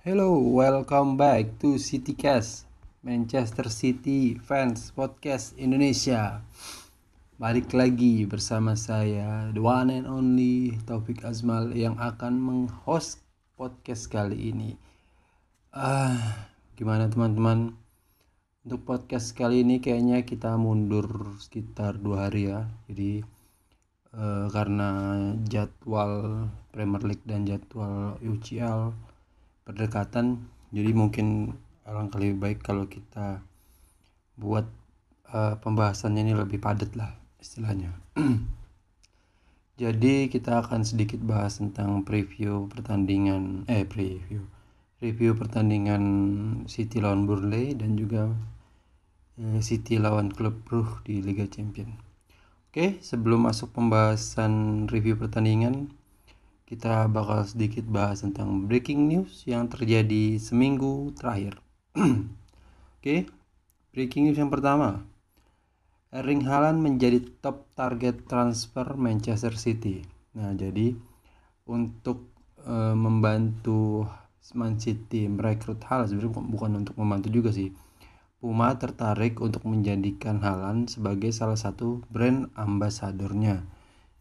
welcome back to CityCast Manchester City Fans Podcast Indonesia. Balik lagi bersama saya The one and only Taufik Azmal yang akan menghost podcast kali ini. Ah, Gimana teman-teman? Untuk podcast kali ini kayaknya kita mundur sekitar dua hari ya. Jadi eh, karena jadwal Premier League dan jadwal UCL berdekatan jadi mungkin alangkah lebih baik kalau kita buat uh, pembahasannya ini lebih padat lah istilahnya. Jadi kita akan sedikit bahas tentang preview pertandingan eh preview review pertandingan City lawan Burnley dan juga eh, City lawan klub Brugge di Liga Champion. Oke sebelum masuk pembahasan review pertandingan kita bakal sedikit bahas tentang breaking news yang terjadi seminggu terakhir. Oke, breaking news yang pertama. Erling Haaland menjadi top target transfer Manchester City. Nah, jadi untuk e, membantu Man City merekrut Haaland sebenarnya bukan untuk membantu juga sih. Puma tertarik untuk menjadikan Haaland sebagai salah satu brand ambasadornya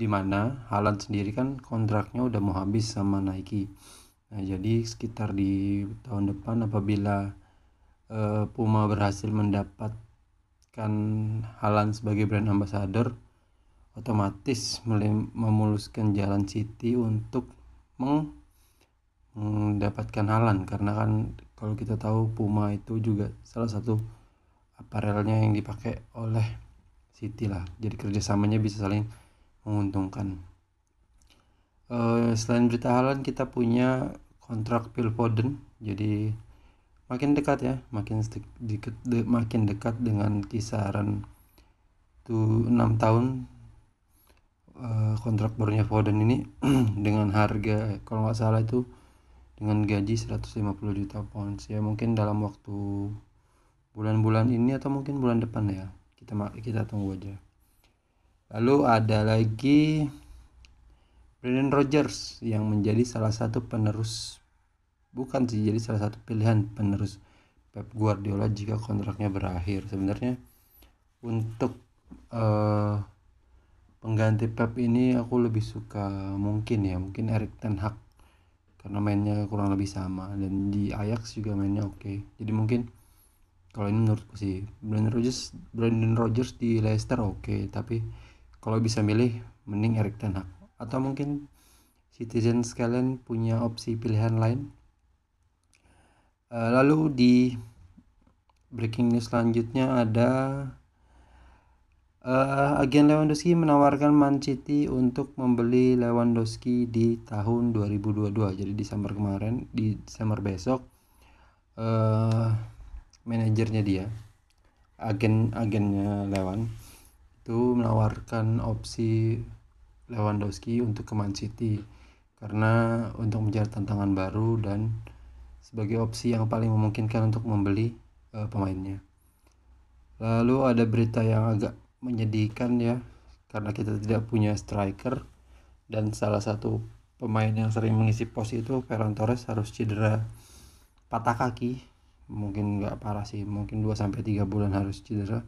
di mana Haaland sendiri kan kontraknya udah mau habis sama Nike. Nah, jadi sekitar di tahun depan apabila uh, Puma berhasil mendapatkan Haaland sebagai brand ambassador, otomatis memuluskan jalan City untuk meng mendapatkan Haaland karena kan kalau kita tahu Puma itu juga salah satu aparelnya yang dipakai oleh City lah. Jadi kerjasamanya bisa saling menguntungkan. Uh, selain berita Haaland kita punya kontrak Phil Foden jadi makin dekat ya makin dekat de, makin dekat dengan kisaran tuh enam tahun uh, kontrak barunya Foden ini. Dengan harga kalau nggak salah itu dengan gaji 150 juta pounds. Ya mungkin dalam waktu bulan-bulan ini atau mungkin bulan depan ya. Kita kita tunggu aja Lalu ada lagi Brendan Rodgers yang menjadi salah satu penerus bukan sih jadi salah satu pilihan penerus Pep Guardiola jika kontraknya berakhir. Sebenarnya untuk uh, pengganti Pep ini aku lebih suka mungkin ya mungkin Erik Ten Hag karena mainnya kurang lebih sama dan di Ajax juga mainnya oke. Jadi mungkin kalau ini menurutku sih Brendan Rodgers Brendan Rodgers di Leicester oke tapi kalau bisa milih mending Erik Ten Hag. Atau mungkin citizen sekalian punya opsi pilihan lain. Uh, lalu di breaking news selanjutnya ada uh, agen Lewandowski menawarkan Man City untuk membeli Lewandowski di tahun 2022 jadi Desember kemarin di Desember besok. Uh, manajernya dia agen agennya Lewan itu menawarkan opsi Lewandowski untuk ke Man City karena untuk mencari tantangan baru dan sebagai opsi yang paling memungkinkan untuk membeli uh, pemainnya. Lalu ada berita yang agak menyedihkan ya karena kita tidak punya striker dan salah satu pemain yang sering mengisi pos itu Ferran Torres harus cedera patah kaki mungkin nggak parah sih mungkin 2 sampai 3 bulan harus cedera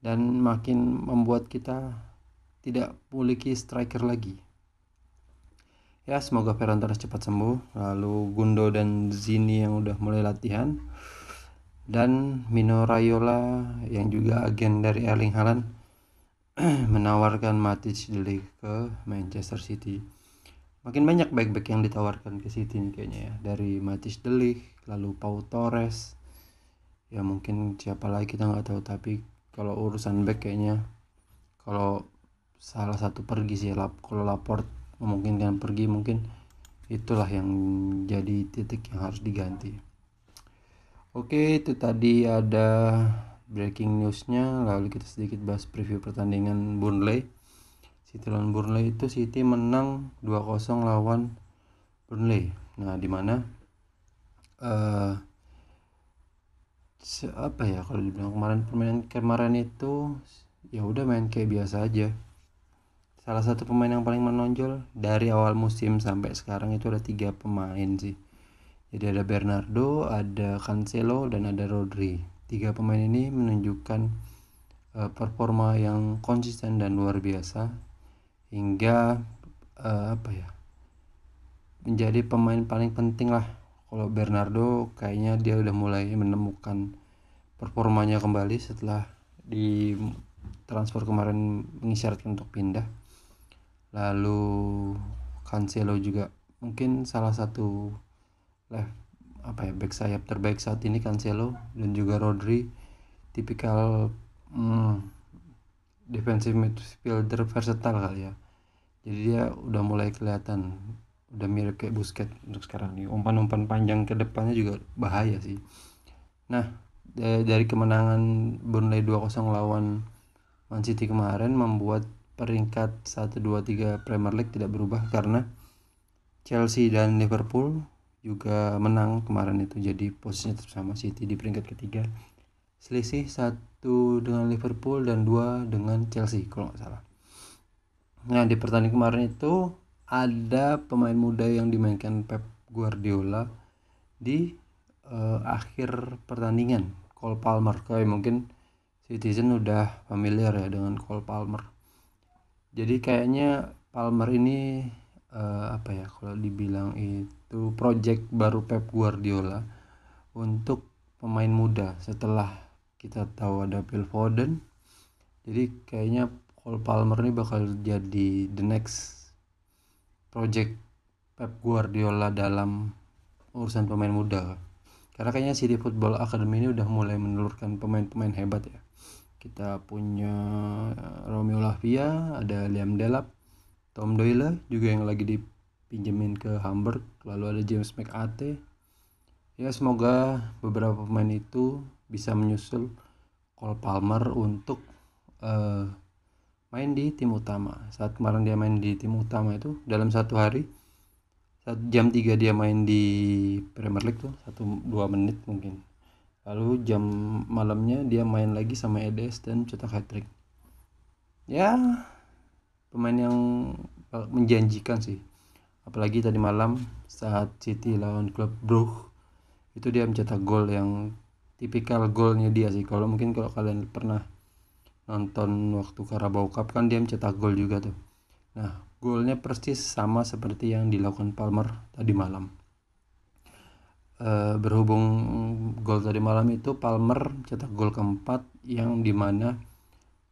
dan makin membuat kita tidak memiliki striker lagi. Ya, semoga Ferran Torres cepat sembuh. Lalu Gundo dan Zini yang udah mulai latihan. Dan Mino Raiola yang juga agen dari Erling Haaland menawarkan Matic Delik ke Manchester City. Makin banyak back-back yang ditawarkan ke City nih kayaknya ya. Dari Matic Delik, lalu Pau Torres. Ya mungkin siapa lagi kita nggak tahu tapi kalau urusan back kayaknya kalau salah satu pergi sih lap kalau laport memungkinkan pergi mungkin itulah yang jadi titik yang harus diganti. Oke itu tadi ada breaking newsnya lalu kita sedikit bahas preview pertandingan Burnley. City lawan Burnley itu City menang 2-0 lawan Burnley. Nah di mana uh, apa ya kalau dibilang kemarin permainan kemarin itu ya udah main kayak biasa aja salah satu pemain yang paling menonjol dari awal musim sampai sekarang itu ada tiga pemain sih Jadi ada Bernardo, ada Cancelo dan ada Rodri. Tiga pemain ini menunjukkan uh, performa yang konsisten dan luar biasa hingga uh, apa ya menjadi pemain paling penting lah kalau Bernardo kayaknya dia udah mulai menemukan performanya kembali setelah di transfer kemarin mengisyaratkan untuk pindah. Lalu Cancelo juga mungkin salah satu left apa ya back sayap terbaik saat ini Cancelo dan juga Rodri tipikal hmm, defensive midfielder versatile kali ya. Jadi dia udah mulai kelihatan udah mirip kayak Busquets untuk sekarang nih. Umpan-umpan panjang ke depannya juga bahaya sih. Nah dari kemenangan Burnley 2-0 lawan Man City kemarin membuat peringkat 1 2 3 Premier League tidak berubah karena Chelsea dan Liverpool juga menang kemarin itu. Jadi posisinya tetap sama City di peringkat ketiga. Selisih satu dengan Liverpool dan dua dengan Chelsea kalau nggak salah. Nah di pertandingan kemarin itu ada pemain muda yang dimainkan Pep Guardiola di uh, akhir pertandingan Cole Palmer. Kayak mungkin Citizen udah familiar ya dengan Cole Palmer. Jadi kayaknya Palmer ini uh, apa ya kalau dibilang itu project baru Pep Guardiola untuk pemain muda setelah kita tahu ada Phil Foden. Jadi kayaknya Cole Palmer ini bakal jadi the next project Pep Guardiola dalam urusan pemain muda karena kayaknya City Football Academy ini udah mulai menelurkan pemain-pemain hebat ya. Kita punya eh, Romeo Lavia ada Liam Delap Tom Doyle juga yang lagi dipinjemin ke Hamburg lalu ada James McAtee. Ya semoga beberapa pemain itu bisa menyusul Cole Palmer untuk uh, main di tim utama. Saat kemarin dia main di tim utama itu dalam satu hari saat jam 3 dia main di Premier League tuh satu dua menit mungkin. Lalu jam malamnya dia main lagi sama Edes dan cetak hat trick ya pemain yang menjanjikan sih. Apalagi tadi malam saat City lawan klub Brugge itu dia mencetak gol yang tipikal golnya dia sih. Kalau mungkin kalau kalian pernah nonton waktu Carabao Cup kan dia mencetak gol juga tuh. Nah golnya persis sama seperti yang dilakukan Palmer tadi malam. Uh, berhubung gol tadi malam itu Palmer cetak gol keempat yang di mana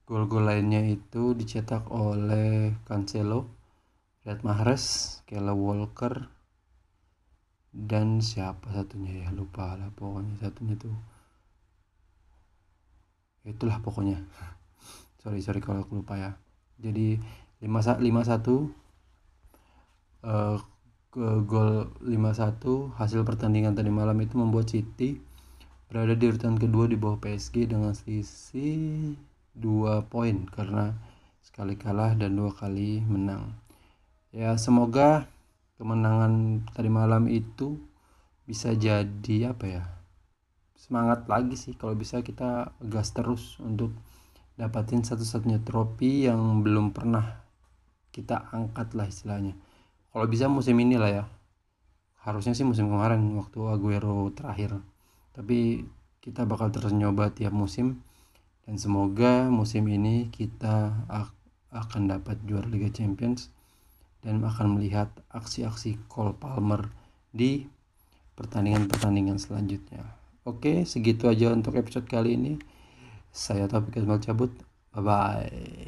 gol-gol lainnya itu dicetak oleh Cancelo, Riyad Mahrez, Kela Walker, dan siapa satunya ya? Lupa lah pokoknya satunya tuh. Itulah pokoknya sorry sorry kalau aku lupa ya jadi lima lima satu uh, ke gol 5-1 hasil pertandingan tadi malam itu membuat City berada di urutan kedua di bawah PSG dengan selisih 2 poin karena sekali kalah dan dua kali menang. Ya semoga kemenangan tadi malam itu bisa jadi apa ya semangat lagi sih kalau bisa kita gas terus untuk dapatin satu-satunya trofi yang belum pernah kita angkat lah istilahnya kalau bisa musim ini lah ya harusnya sih musim kemarin waktu Aguero terakhir tapi kita bakal terus nyoba tiap musim dan semoga musim ini kita akan dapat juara Liga Champions dan akan melihat aksi-aksi Cole Palmer di pertandingan-pertandingan selanjutnya. Oke, segitu aja untuk episode kali ini. Saya Taufik Ismail cabut. Bye bye.